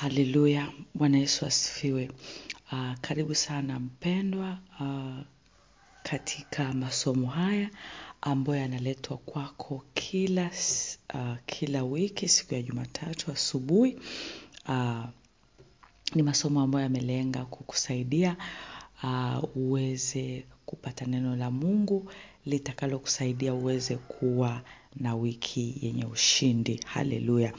Haleluya, Bwana Yesu asifiwe. Uh, karibu sana mpendwa uh, katika masomo haya ambayo yanaletwa kwako kila, uh, kila wiki siku ya Jumatatu asubuhi. Uh, ni masomo ambayo yamelenga kukusaidia uh, uweze kupata neno la Mungu litakalokusaidia uweze kuwa na wiki yenye ushindi. Haleluya.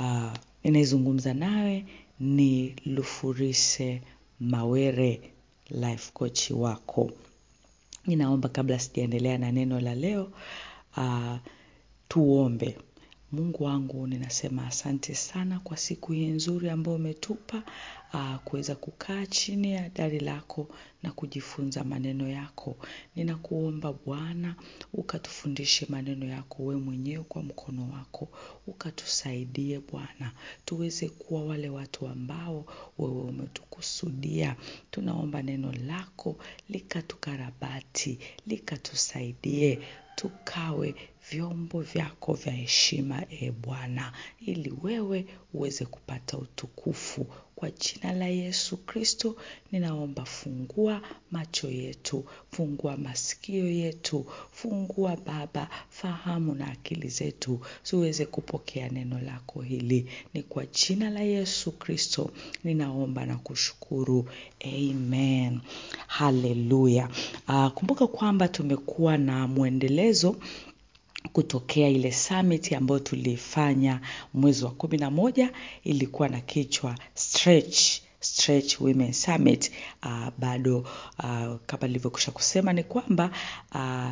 Uh, ninayezungumza nawe ni Lufurise Mawere, life coach wako. Ninaomba kabla sijaendelea na neno la leo, uh, tuombe. Mungu wangu, ninasema asante sana kwa siku hii nzuri ambayo umetupa uh, kuweza kukaa chini ya dari lako na kujifunza maneno yako. Ninakuomba Bwana, ukatufundishe maneno yako we mwenyewe kwa mkono wako, ukatusaidie Bwana, tuweze kuwa wale watu ambao wewe umetukusudia. Tunaomba neno lako likatukarabati, likatusaidie tukawe vyombo vyako vya heshima e Bwana, ili wewe uweze kupata utukufu. Kwa jina la Yesu Kristo ninaomba, fungua macho yetu, fungua masikio yetu, fungua Baba fahamu na akili zetu, ziweze kupokea neno lako hili. Ni kwa jina la Yesu Kristo ninaomba na kushukuru, amen. Haleluya. Uh, kumbuka kwamba tumekuwa na mwendelezo kutokea ile summit ambayo tulifanya mwezi wa kumi na moja ilikuwa na kichwa stretch stretch women summit. Uh, bado uh, kama nilivyokusha kusema ni kwamba uh,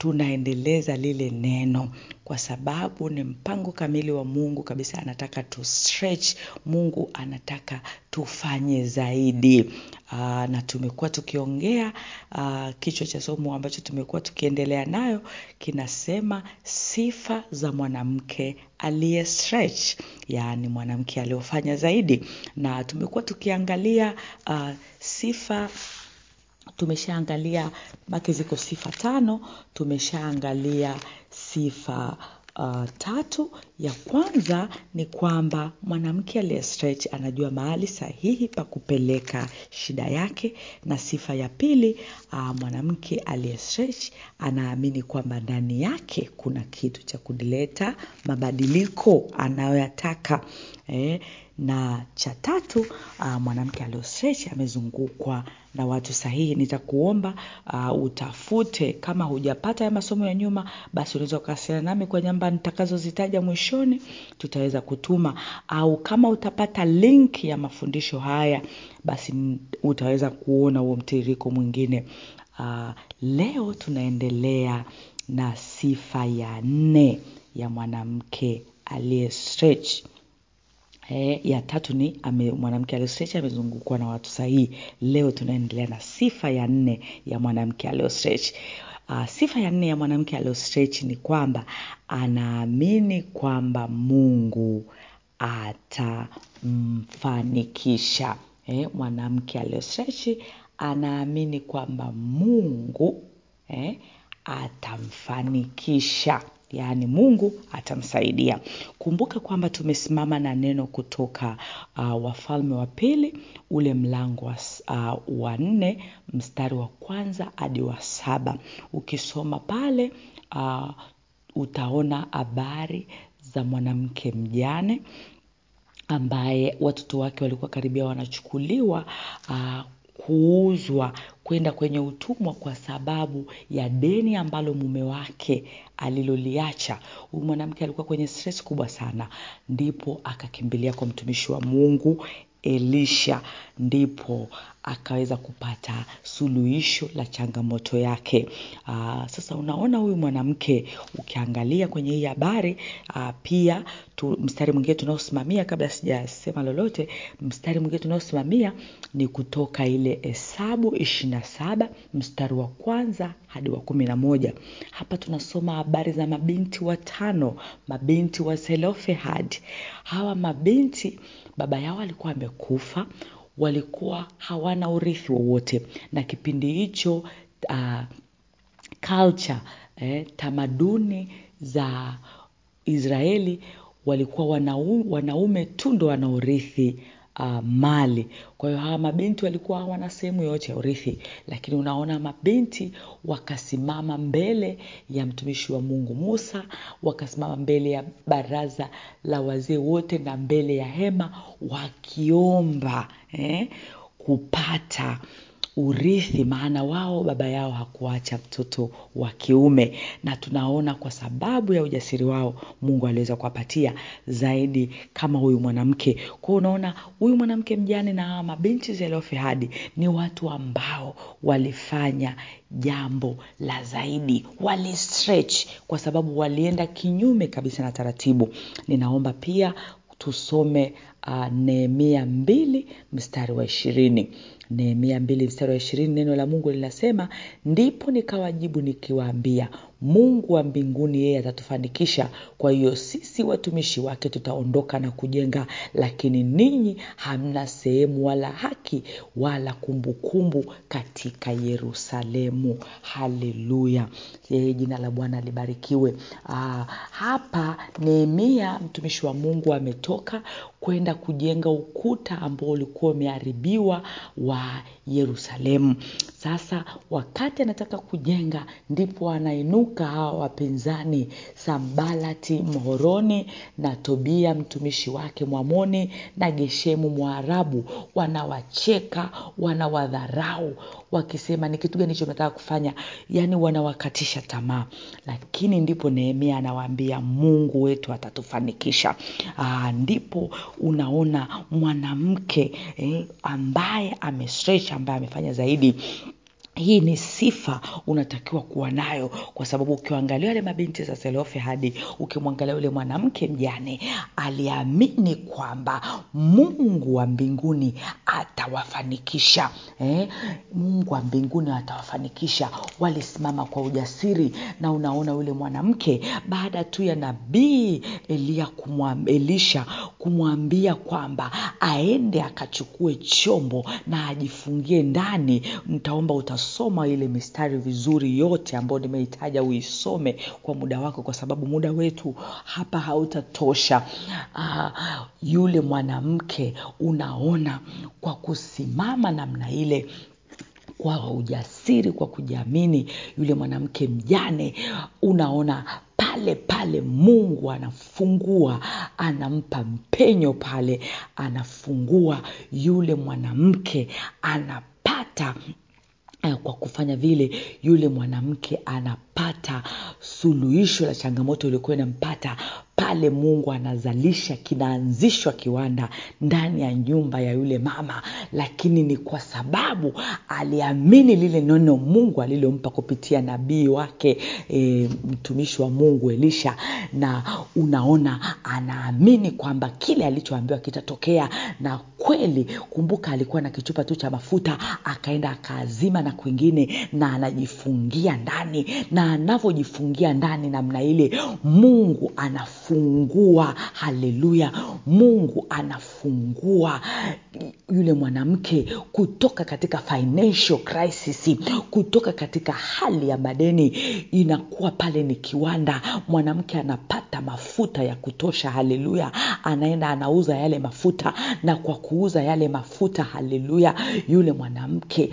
tunaendeleza lile neno kwa sababu ni mpango kamili wa Mungu kabisa. Anataka tu stretch, Mungu anataka tufanye zaidi. aa, na tumekuwa tukiongea uh, kichwa cha somo ambacho tumekuwa tukiendelea nayo kinasema sifa za mwanamke aliye stretch, yaani mwanamke aliyofanya zaidi, na tumekuwa tukiangalia uh, sifa tumeshaangalia make ziko sifa tano, tumeshaangalia sifa uh, tatu. Ya kwanza ni kwamba mwanamke aliye stretch anajua mahali sahihi pa kupeleka shida yake, na sifa ya pili uh, mwanamke aliye stretch anaamini kwamba ndani yake kuna kitu cha kuleta mabadiliko anayoyataka. Eh, na cha tatu uh, mwanamke aliye stretch amezungukwa na watu sahihi. Nitakuomba uh, utafute. Kama hujapata ya masomo ya nyuma, basi unaweza ukawasiliana nami kwa namba nitakazozitaja mwishoni, tutaweza kutuma, au kama utapata link ya mafundisho haya, basi utaweza kuona huo mtiririko mwingine. Uh, leo tunaendelea na sifa ya nne ya mwanamke aliye stretch. E, ya tatu ni ame, mwanamke aliyostretch amezungukwa na watu sahihi. Leo tunaendelea na sifa ya nne ya mwanamke aliyostretch. Uh, sifa ya nne ya mwanamke aliyostretch ni kwamba anaamini kwamba Mungu atamfanikisha. Eh, mwanamke aliostrechi anaamini kwamba Mungu eh, atamfanikisha yaani Mungu atamsaidia. Kumbuka kwamba tumesimama na neno kutoka uh, Wafalme wa Pili ule mlango wa, uh, wa nne mstari wa kwanza hadi wa saba. Ukisoma pale uh, utaona habari za mwanamke mjane ambaye watoto wake walikuwa karibia wanachukuliwa uh, kuuzwa kwenda kwenye utumwa kwa sababu ya deni ambalo mume wake aliloliacha. Huyu mwanamke alikuwa kwenye stress kubwa sana, ndipo akakimbilia kwa mtumishi wa Mungu Elisha, ndipo akaweza kupata suluhisho la changamoto yake. Aa, sasa unaona huyu mwanamke ukiangalia kwenye hii habari pia tu, mstari mwingine tunaosimamia kabla sijasema lolote, mstari mwingine tunaosimamia ni kutoka ile Hesabu ishirini na saba mstari wa kwanza hadi wa kumi na moja. Hapa tunasoma habari za mabinti watano, mabinti wa Zelofehad. Hawa mabinti baba yao alikuwa amekufa, walikuwa hawana urithi wowote, na kipindi hicho uh, culture eh, tamaduni za Israeli walikuwa wanau, wanaume tu ndo wanaorithi uh, mali. Kwa hiyo hawa mabinti walikuwa hawana sehemu yoyote ya urithi lakini unaona mabinti wakasimama mbele ya mtumishi wa mungu. Musa wakasimama mbele ya baraza la wazee wote na mbele ya hema wakiomba eh, kupata urithi maana wao baba yao hakuacha mtoto wa kiume. Na tunaona kwa sababu ya ujasiri wao mungu aliweza kuwapatia zaidi kama huyu mwanamke. Kwao unaona huyu mwanamke mjane na mabinti zelofehadi ni watu ambao walifanya jambo la zaidi. Wali stretch kwa sababu walienda kinyume kabisa na taratibu. Ninaomba pia tusome uh, nehemia mbili mstari wa ishirini. Nehemia mbili mstari wa ishirini neno la mungu linasema ndipo nikawajibu nikiwaambia mungu wa mbinguni yeye atatufanikisha. Kwa hiyo sisi watumishi wake tutaondoka na kujenga lakini ninyi hamna sehemu wala haki wala kumbukumbu kumbu katika yerusalemu. Haleluya. Yeye jina la bwana libarikiwe. Aa, hapa nehemia mtumishi wa mungu ametoka kwenda kujenga ukuta ambao ulikuwa umeharibiwa wa yerusalemu. Sasa wakati anataka kujenga ndipo anainuka hawa wapinzani sambalati mhoroni na tobia mtumishi wake mwamoni na geshemu mwarabu wanawacheka wanawadharau wakisema ni kitu gani hicho kufanya. Yaani wanawakatisha tamaa. Lakini ndipo nehemia anawaambia mungu wetu atatufanikisha. Aa, ndipo unaona mwanamke eh, ambaye amestretch ambaye amefanya zaidi hii ni sifa unatakiwa kuwa nayo kwa sababu ukiangalia wale mabinti za selofe hadi ukimwangalia yule mwanamke mjane aliamini kwamba mungu wa mbinguni atawafanikisha eh? mungu wa mbinguni atawafanikisha walisimama kwa ujasiri na unaona yule mwanamke baada tu ya nabii elia elisha kumwambia kwamba aende akachukue chombo na ajifungie ndani ntaomba utasoma ile mistari vizuri yote ambayo nimeitaja uisome kwa muda wako kwa sababu muda wetu hapa hautatosha. Uh, yule mwanamke unaona kwa kusimama namna ile kwa ujasiri kwa kujiamini yule mwanamke mjane unaona pale pale mungu anafungua anampa mpenyo pale anafungua yule mwanamke anapata kwa kufanya vile yule mwanamke anapata suluhisho la changamoto iliyokuwa inampata pale mungu anazalisha kinaanzishwa kiwanda ndani ya nyumba ya yule mama. Lakini ni kwa sababu aliamini lile neno mungu alilompa kupitia nabii wake e, mtumishi wa mungu elisha. Na unaona anaamini kwamba kile alichoambiwa kitatokea. Na kweli kumbuka alikuwa na kichupa tu cha mafuta akaenda akaazima na kwingine na anajifungia ndani. Na anavyojifungia ndani namna ile mungu anafungua. Haleluya. Mungu anafungua yule mwanamke kutoka katika financial crisis kutoka katika hali ya madeni. Inakuwa pale ni kiwanda. Mwanamke anapata mafuta ya kutosha. Haleluya. Anaenda anauza yale mafuta. Na kwa kuuza yale mafuta haleluya yule mwanamke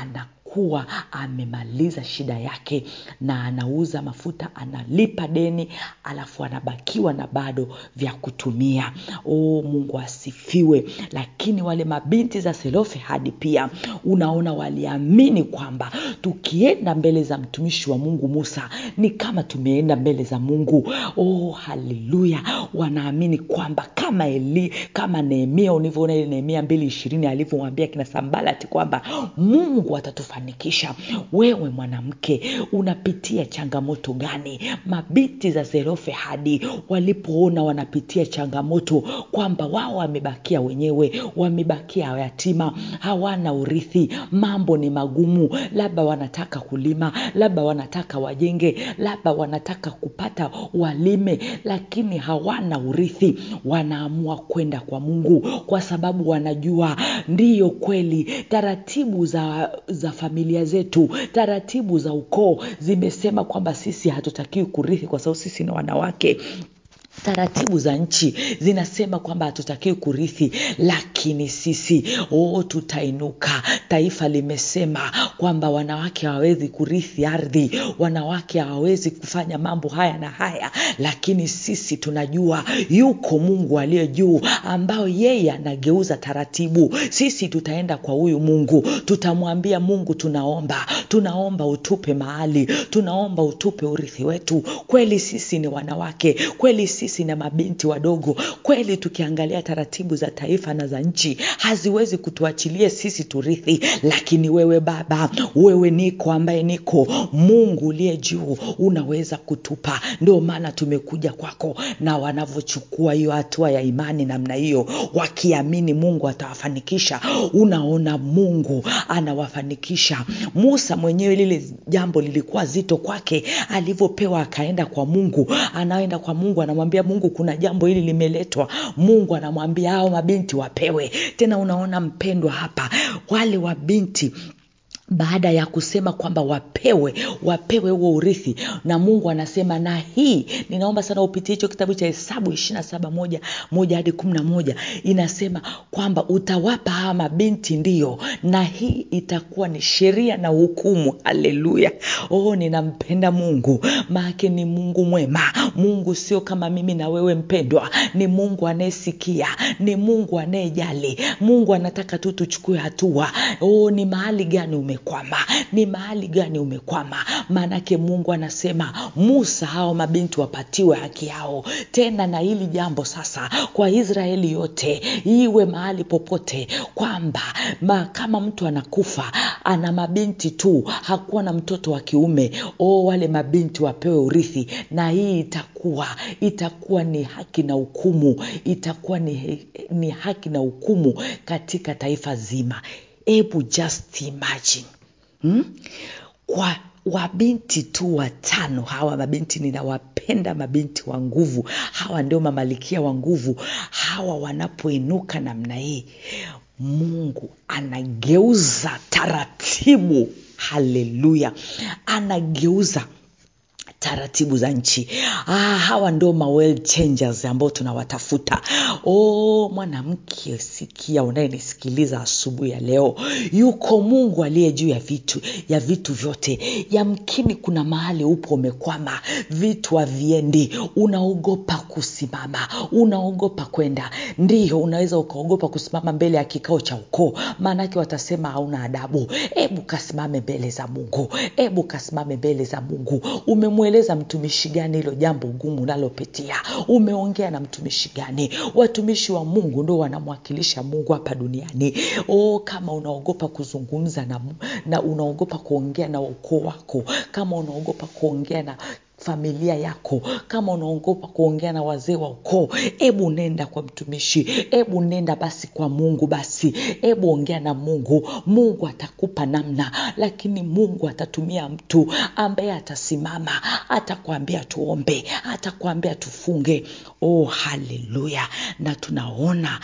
ana kuwa amemaliza shida yake na anauza mafuta analipa deni alafu anabakiwa na bado vya kutumia. O mungu asifiwe. Lakini wale mabinti za selofe hadi pia unaona waliamini kwamba tukienda mbele za mtumishi wa mungu musa ni kama tumeenda mbele za mungu. Oh haleluya. Wanaamini kwamba kama eli kama nehemia ulivyoona ile nehemia mbili ishirini alivyomwambia kina sambalati kwamba mungu atatufa kufanikisha. Wewe mwanamke unapitia changamoto gani? Mabinti za zerofe hadi walipoona wanapitia changamoto kwamba wao wamebakia wenyewe wamebakia yatima hawana urithi mambo ni magumu labda wanataka kulima labda wanataka wajenge labda wanataka kupata walime lakini hawana urithi. Wanaamua kwenda kwa mungu kwa sababu wanajua ndiyo kweli. Taratibu za, za zetu. Taratibu za ukoo zimesema kwamba sisi hatutakiwi kurithi kwa sababu sisi ni wanawake taratibu za nchi zinasema kwamba hatutakiwi kurithi lakini sisi o tutainuka. Taifa limesema kwamba wanawake hawawezi kurithi ardhi wanawake hawawezi kufanya mambo haya na haya lakini sisi tunajua yuko mungu aliye juu ambayo yeye anageuza taratibu. Sisi tutaenda kwa huyu mungu tutamwambia mungu tunaomba tunaomba utupe mahali tunaomba utupe urithi wetu. Kweli sisi ni wanawake kweli sisi na mabinti wadogo. Kweli tukiangalia taratibu za taifa na za nchi haziwezi kutuachilia sisi turithi. Lakini wewe baba wewe niko ambaye niko. Mungu uliye juu unaweza kutupa. Ndio maana tumekuja kwako na wanavyochukua hiyo hatua ya imani namna hiyo. Wakiamini mungu atawafanikisha. Unaona mungu anawafanikisha. Musa mwenyewe lile jambo lilikuwa zito kwake. Alivyopewa akaenda kwa mungu anaenda kwa mungu anamwambia mungu kuna jambo hili limeletwa. Mungu anamwambia hao mabinti wapewe. Tena unaona mpendwa hapa wale wabinti baada ya kusema kwamba wapewe wapewe huo urithi. Na mungu anasema na hii ninaomba sana upitie hicho kitabu cha hesabu ishirina saba moja moja hadi kumi na moja. Inasema kwamba utawapa hawa mabinti ndio na hii itakuwa ni sheria na hukumu. Haleluya. Oh ninampenda mungu. Maake ni mungu mwema. Mungu sio kama mimi na wewe mpendwa. Ni mungu anayesikia. Ni mungu anayejali. Mungu anataka tu tuchukue hatua. Oh ni mahali gani ume umekwama? Ni mahali gani umekwama? Maanake mungu anasema musa hao mabinti wapatiwe haki yao. Tena na hili jambo sasa kwa israeli yote iwe mahali popote kwamba ma, kama mtu anakufa ana mabinti tu hakuwa na mtoto wa kiume o wale mabinti wapewe urithi. Na hii itakuwa itakuwa ni haki na hukumu itakuwa ni, ni haki na hukumu katika taifa zima hebu just imagine. Hmm? kwa wabinti tu watano hawa mabinti ninawapenda mabinti wa nguvu. Hawa ndio mamalikia wa nguvu. Hawa wanapoinuka namna hii mungu anageuza taratibu. Haleluya anageuza taratibu za nchi. Ah, hawa ndo ma world changers ambao tunawatafuta. Oh, mwanamke sikia unayenisikiliza asubuhi ya leo. Yuko mungu aliye juu ya vitu ya vitu vyote. Yamkini kuna mahali upo umekwama. Vitu haviendi. Unaogopa kusimama. Unaogopa kwenda. Ndiyo unaweza ukaogopa kusimama mbele ya kikao cha ukoo. Maanake watasema hauna adabu. Hebu kasimame mbele za mungu. Hebu kasimame mbele za mungu. Umemwe umemweleza mtumishi gani hilo jambo gumu unalopitia? Umeongea na mtumishi gani? Watumishi wa mungu ndo wanamwakilisha mungu hapa duniani. O kama unaogopa kuzungumza na, na unaogopa kuongea na ukoo wako kama unaogopa kuongea na familia yako. Kama unaogopa kuongea na wazee wa ukoo hebu nenda kwa mtumishi. Hebu nenda basi kwa mungu basi. Hebu ongea na mungu. Mungu atakupa namna. Lakini mungu atatumia mtu ambaye atasimama atakwambia tuombe atakwambia tufunge. Oh haleluya. Na tunaona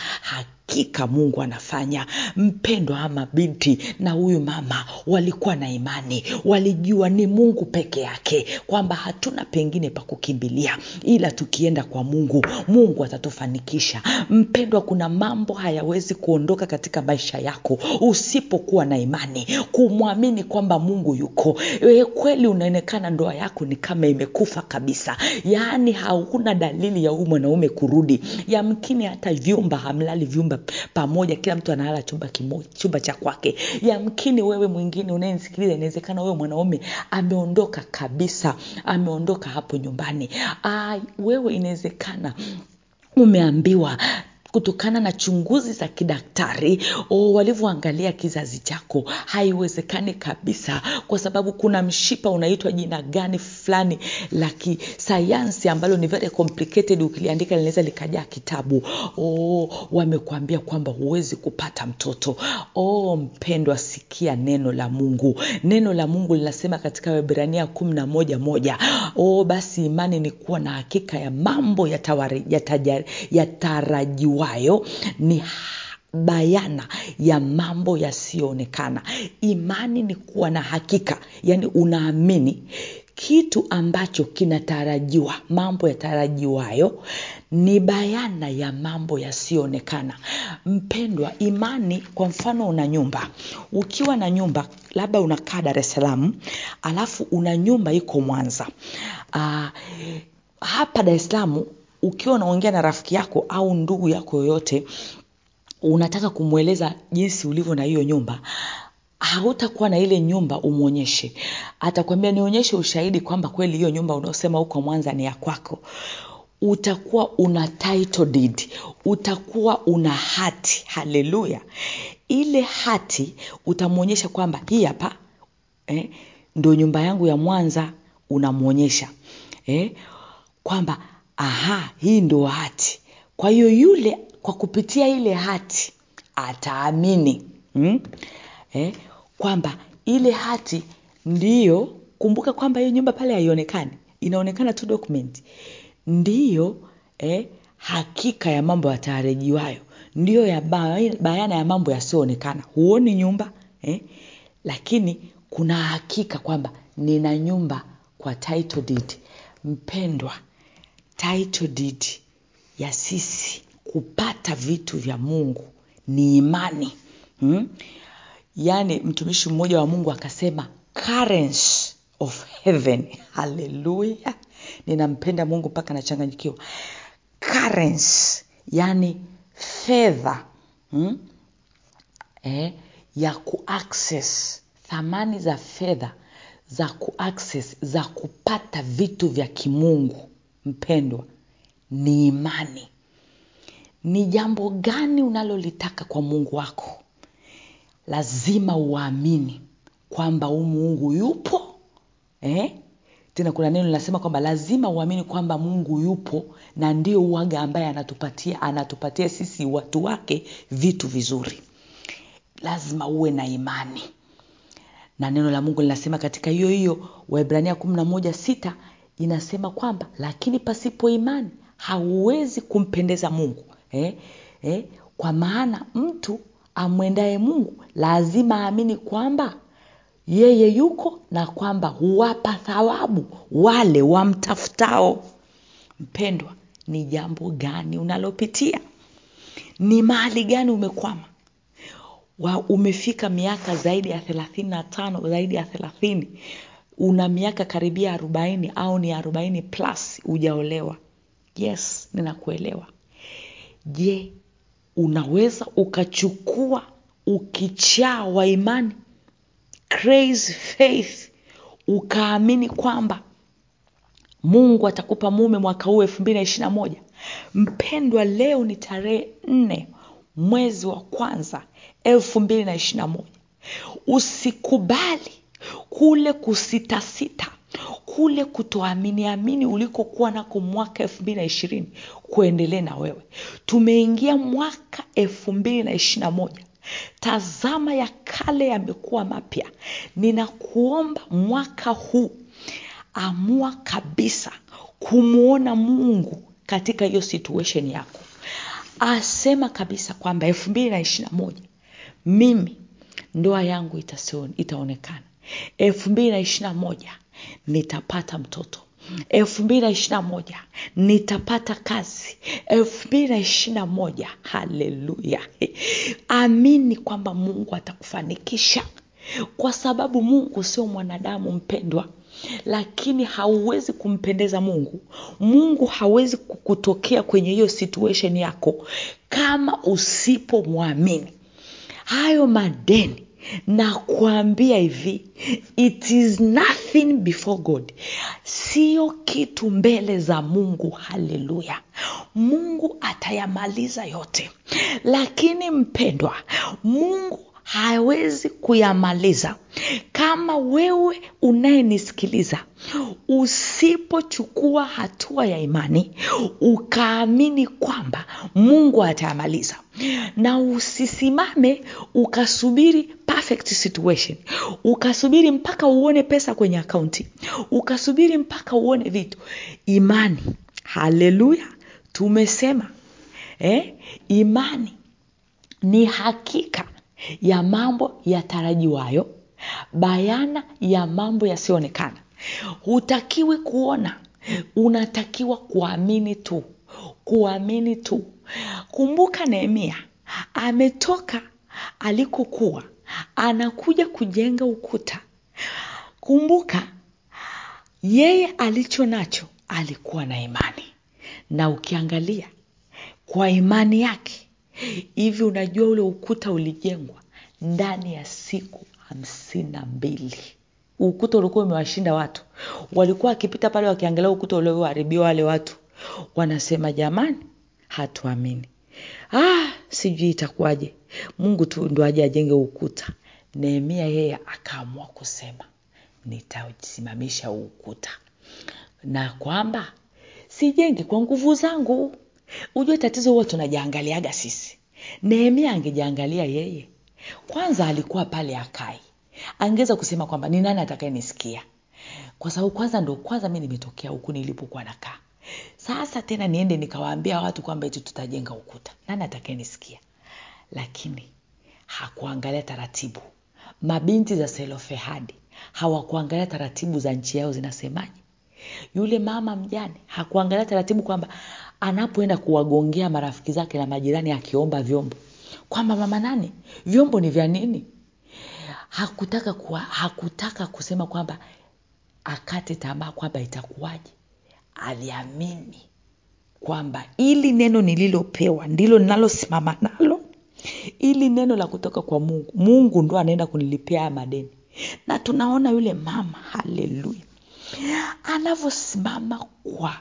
hakika mungu anafanya. Mpendwa ama binti na huyu mama walikuwa na imani. Walijua ni mungu peke yake kwamba hatuna pengine pa kukimbilia. Ila tukienda kwa mungu mungu atatufanikisha. Mpendwa kuna mambo hayawezi kuondoka katika maisha yako usipokuwa na imani. Kumwamini kwamba mungu yuko. E, kweli unaonekana ndoa yako ni kama imekufa kabisa. Yaani hauna dalili ya huyu mwanaume kurudi. Yamkini hata vyumba hamlali vyumba pamoja kila mtu analala chumba kimoja chumba cha kwake. Yamkini wewe mwingine unayenisikiliza inawezekana wewe mwanaume ameondoka kabisa ameondoka hapo nyumbani. Ay, wewe inawezekana umeambiwa kutokana na chunguzi za kidaktari walivyoangalia kizazi chako haiwezekani kabisa kwa sababu kuna mshipa unaitwa jina gani fulani la kisayansi ambalo ni very complicated ukiliandika linaweza likajaa kitabu. Oh, wamekuambia kwamba huwezi kupata mtoto. Oh, mpendwa sikia neno la mungu. Neno la mungu linasema katika webrania kumi na moja moja oh, basi imani ni kuwa na hakika ya mambo yatarajiwayo yata iwayo ni bayana ya mambo yasiyoonekana. Imani ni kuwa na hakika yaani unaamini kitu ambacho kinatarajiwa mambo yatarajiwayo ni bayana ya mambo yasiyoonekana. Mpendwa imani kwa mfano una nyumba. Ukiwa na nyumba labda unakaa dar es salaam alafu una nyumba iko mwanza. Uh, hapa dar es salaam ukiwa unaongea na rafiki yako au ndugu yako yoyote unataka kumweleza jinsi ulivyo na hiyo nyumba hautakuwa na ile nyumba umwonyeshe. Atakwambia nionyeshe ushahidi kwamba kweli hiyo nyumba unaosema huko mwanza ni ya kwako. Utakuwa una title deed. Utakuwa una hati. Haleluya. Ile hati utamwonyesha kwamba hii hapa eh, ndo nyumba yangu ya mwanza unamwonyesha eh, kwamba aha hii ndo hati. Kwa hiyo yule kwa kupitia ile hati ataamini hmm? eh, kwamba ile hati ndiyo kumbuka kwamba hiyo nyumba pale haionekani. Inaonekana tu document. Ndiyo eh, hakika ya mambo yatarajiwayo ndiyo ya bayana ya mambo yasiyoonekana huoni nyumba eh, lakini kuna hakika kwamba nina nyumba kwa title deed. Mpendwa title deed ya sisi kupata vitu vya mungu ni imani. Hmm? yaani mtumishi mmoja wa mungu akasema currency of heaven. Haleluya ninampenda mungu mpaka nachanganyikiwa. Currency yani fedha hmm? eh, ya kuaccess thamani za fedha za kuaccess za kupata vitu vya kimungu mpendwa ni imani. Ni jambo gani unalolitaka kwa mungu wako? Lazima uamini kwamba huu mungu yupo eh? tena kuna neno linasema kwamba lazima uamini kwamba mungu yupo na ndio uaga ambaye anatupatia anatupatia sisi watu wake vitu vizuri. Lazima uwe na imani. Na neno la mungu linasema katika hiyo hiyo waibrania kumi na moja sita inasema kwamba lakini pasipo imani hauwezi kumpendeza mungu eh? Eh? kwa maana mtu amwendaye mungu lazima aamini kwamba yeye yuko na kwamba huwapa thawabu wale wamtafutao mpendwa ni jambo gani unalopitia ni mahali gani umekwama wa umefika miaka zaidi ya thelathini na tano zaidi ya thelathini una miaka karibia arobaini au ni arobaini plus hujaolewa. Yes ninakuelewa. Je unaweza ukachukua ukichaa wa imani crazy faith ukaamini kwamba mungu atakupa mume mwaka huu elfu mbili na ishiri na moja? Mpendwa leo ni tarehe nne mwezi wa kwanza elfu mbili na ishiri na moja. Usikubali kule kusitasita kule kutoaminiamini ulikokuwa nako mwaka elfu mbili na ishirini kuendelee na wewe. Tumeingia mwaka elfu mbili na ishiri na moja. Tazama ya kale yamekuwa mapya. Ninakuomba mwaka huu amua kabisa kumwona mungu katika hiyo situation yako. Asema kabisa kwamba elfu mbili na ishiri na moja mimi ndoa yangu itasion, itaonekana elfu mbili na ishiri na moja nitapata mtoto. Elfu mbili na ishiri na moja nitapata kazi. Elfu mbili na ishiri na moja haleluya. Amini kwamba mungu atakufanikisha. Kwa sababu mungu sio mwanadamu mpendwa lakini hauwezi kumpendeza mungu. Mungu hawezi kukutokea kwenye hiyo situation yako kama usipomwamini. Hayo madeni na kuambia hivi it is nothing before god. Sio kitu mbele za mungu haleluya mungu atayamaliza yote. Lakini mpendwa mungu hawezi kuyamaliza kama wewe unayenisikiliza usipochukua hatua ya imani ukaamini kwamba mungu atayamaliza na usisimame ukasubiri perfect situation ukasubiri mpaka uone pesa kwenye akaunti ukasubiri mpaka uone vitu imani haleluya tumesema eh? imani ni hakika ya mambo yatarajiwayo bayana ya mambo yasiyoonekana hutakiwi kuona unatakiwa kuamini tu kuamini tu. Kumbuka nehemia ametoka alikokuwa anakuja kujenga ukuta. Kumbuka yeye alicho nacho alikuwa na imani. Na ukiangalia kwa imani yake hivi unajua ule ukuta ulijengwa ndani ya siku hamsini na mbili. Ukuta ulikuwa umewashinda watu. Walikuwa wakipita pale wakiangalia ukuta ulioharibiwa wale watu. Wanasema jamani hatuamini. Ah, sijui itakuwaje. Mungu tu ndo aje ajenge ukuta. Nehemia yeye akaamua kusema nitasimamisha ukuta. Na kwamba sijengi kwa nguvu zangu ujue tatizo huwa tunajiangaliaga sisi. Nehemia angejaangalia yeye. Kwanza alikuwa pale akai angeweza kusema kwamba ni nani atakayenisikia? Kwa sababu kwanza ndo kwanza mi nimetokea huku nilipokuwa nakaa. Sasa tena niende nikawaambia watu kwamba eti tutajenga ukuta. Nani atakayenisikia? Lakini hakuangalia taratibu. Mabinti za selofehadi hawakuangalia taratibu za nchi yao zinasemaje? Yule mama mjane hakuangalia taratibu kwamba anapoenda kuwagongea marafiki zake na majirani akiomba vyombo. Kwamba mama nani? Vyombo ni vya nini? Hakutaka kuwa, hakutaka kusema kwamba akate tamaa kwamba itakuwaje. Aliamini kwamba ili neno nililopewa ndilo ninalosimama nalo. Ili neno la kutoka kwa mungu mungu ndo anaenda kunilipia haya madeni. Na tunaona yule mama haleluya anavyosimama kwa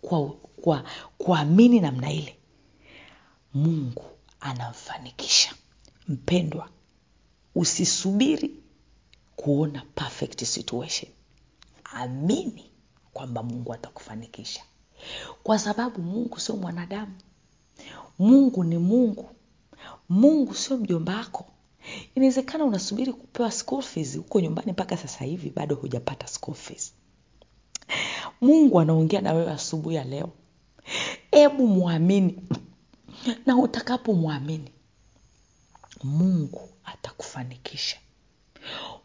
kwa kwa kuamini namna ile mungu anamfanikisha. Mpendwa usisubiri kuona perfect situation. Amini kwamba mungu atakufanikisha. Kwa sababu mungu sio mwanadamu. Mungu ni mungu. Mungu sio mjomba wako. Inawezekana unasubiri kupewa school fees huko nyumbani mpaka sasa hivi bado hujapata school fees mungu anaongea na wewe asubuhi ya leo. Hebu mwamini. Na utakapomwamini mungu atakufanikisha.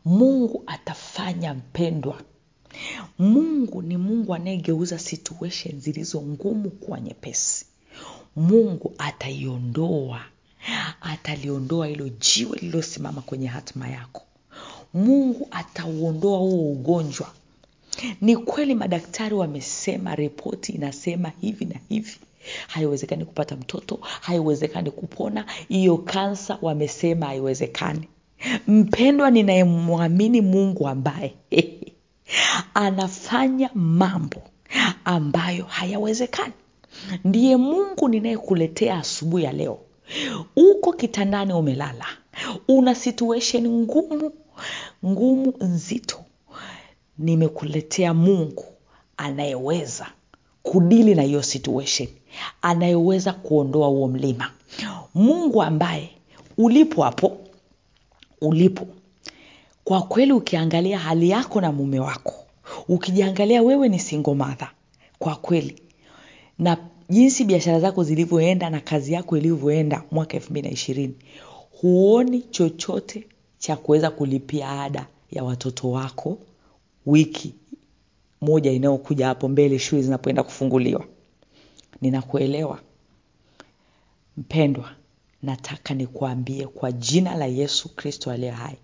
Mungu atafanya mpendwa. Mungu ni mungu anayegeuza situation zilizo ngumu kuwa nyepesi. Mungu ataiondoa. Ataliondoa hilo jiwe lililosimama kwenye hatima yako. Mungu atauondoa huo ugonjwa ni kweli madaktari wamesema ripoti inasema hivi na hivi. Haiwezekani kupata mtoto haiwezekani kupona hiyo kansa wamesema haiwezekani. Mpendwa ninayemwamini mungu ambaye anafanya mambo ambayo hayawezekani. Ndiye mungu ninayekuletea asubuhi ya leo. Uko kitandani umelala. Una situation ngumu ngumu nzito nimekuletea mungu anayeweza kudili na hiyo situation anayeweza kuondoa huo mlima. Mungu ambaye ulipo hapo ulipo. Kwa kweli ukiangalia hali yako na mume wako ukijiangalia wewe ni singomadha kwa kweli. Na jinsi biashara zako zilivyoenda na kazi yako ilivyoenda mwaka elfu na ishirini huoni chochote cha kuweza kulipia ada ya watoto wako wiki moja inayokuja hapo mbele shule zinapoenda kufunguliwa. Ninakuelewa. Mpendwa nataka nikuambie kwa jina la yesu kristo aliye hai.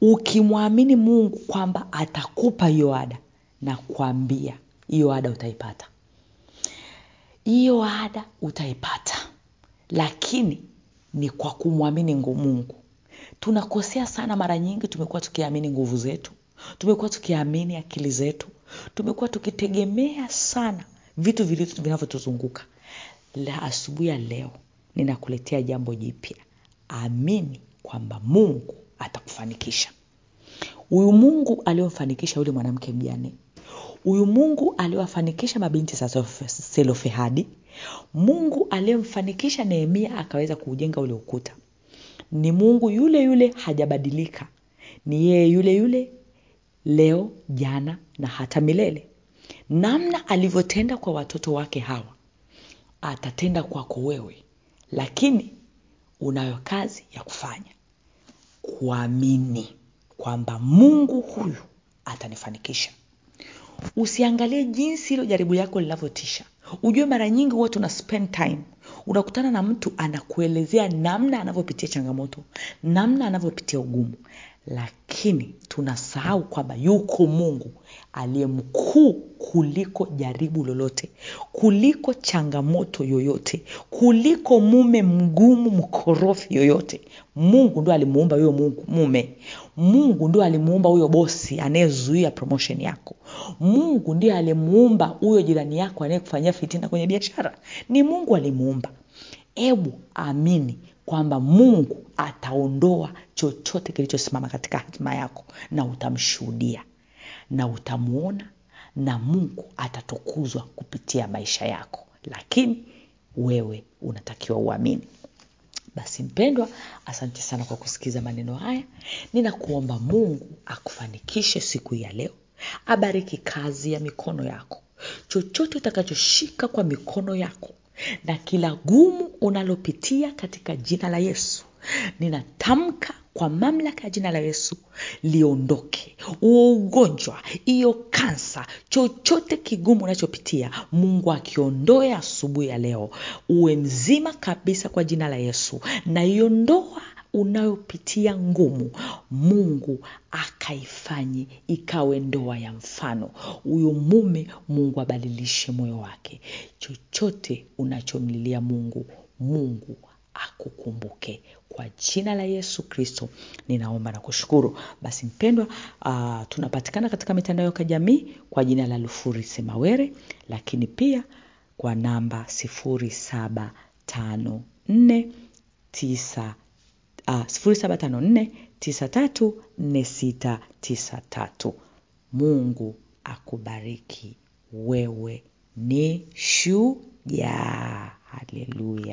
Ukimwamini mungu kwamba atakupa hiyo ada na kuambia hiyo ada utaipata. Hiyo ada utaipata. Lakini ni kwa kumwamini mungu. Tunakosea sana mara nyingi tumekuwa tukiamini nguvu zetu tumekuwa tukiamini akili zetu. Tumekuwa tukitegemea sana vitu vinavyotuzunguka. La asubuhi ya leo ninakuletea jambo jipya. Amini kwamba mungu atakufanikisha. Huyu mungu aliyomfanikisha yule mwanamke mjane. Huyu mungu aliyowafanikisha mabinti za selofehadi. Mungu aliyemfanikisha nehemia akaweza kuujenga ule ukuta. Ni mungu yule yule hajabadilika. Ni yeye yule yule leo jana na hata milele. Namna alivyotenda kwa watoto wake hawa atatenda kwako wewe lakini unayo kazi ya kufanya. Kuamini kwamba mungu huyu atanifanikisha. Usiangalie jinsi hilo jaribu yako linavyotisha. Ujue mara nyingi huwa tuna spend time. Unakutana na mtu anakuelezea namna anavyopitia changamoto namna anavyopitia ugumu lakini tunasahau kwamba yuko mungu aliye mkuu kuliko jaribu lolote kuliko changamoto yoyote kuliko mume mgumu mkorofi yoyote. Mungu ndo alimuumba huyo mume. Mungu ndio alimuumba huyo bosi anayezuia promotion yako. Mungu ndiye alimuumba huyo jirani yako anayekufanyia fitina kwenye biashara. Ni mungu alimuumba. Hebu amini kwamba mungu ataondoa chochote kilichosimama katika hatima yako na utamshuhudia na utamwona na mungu atatukuzwa kupitia maisha yako. Lakini wewe unatakiwa uamini. Basi mpendwa asante sana kwa kusikiza maneno haya. Ninakuomba mungu akufanikishe siku ya leo. Abariki kazi ya mikono yako. Chochote utakachoshika kwa mikono yako na kila gumu unalopitia katika jina la yesu. Ninatamka kwa mamlaka ya jina la yesu liondoke. Huo ugonjwa hiyo kansa chochote kigumu unachopitia mungu akiondoe asubuhi ya leo. Uwe mzima kabisa kwa jina la yesu. Na hiyo ndoa unayopitia ngumu mungu akaifanye ikawe ndoa ya mfano. Huyo mume mungu abadilishe moyo wake. Chochote unachomlilia mungu mungu akukumbuke. Kwa jina la yesu kristo ninaomba na kushukuru. Basi mpendwa uh, tunapatikana katika mitandao ya kijamii kwa jina la lufuri semawere lakini pia kwa namba sifuri saba tano nne tisa uh, tisa tatu. Mungu akubariki. Wewe ni shujaa. Haleluya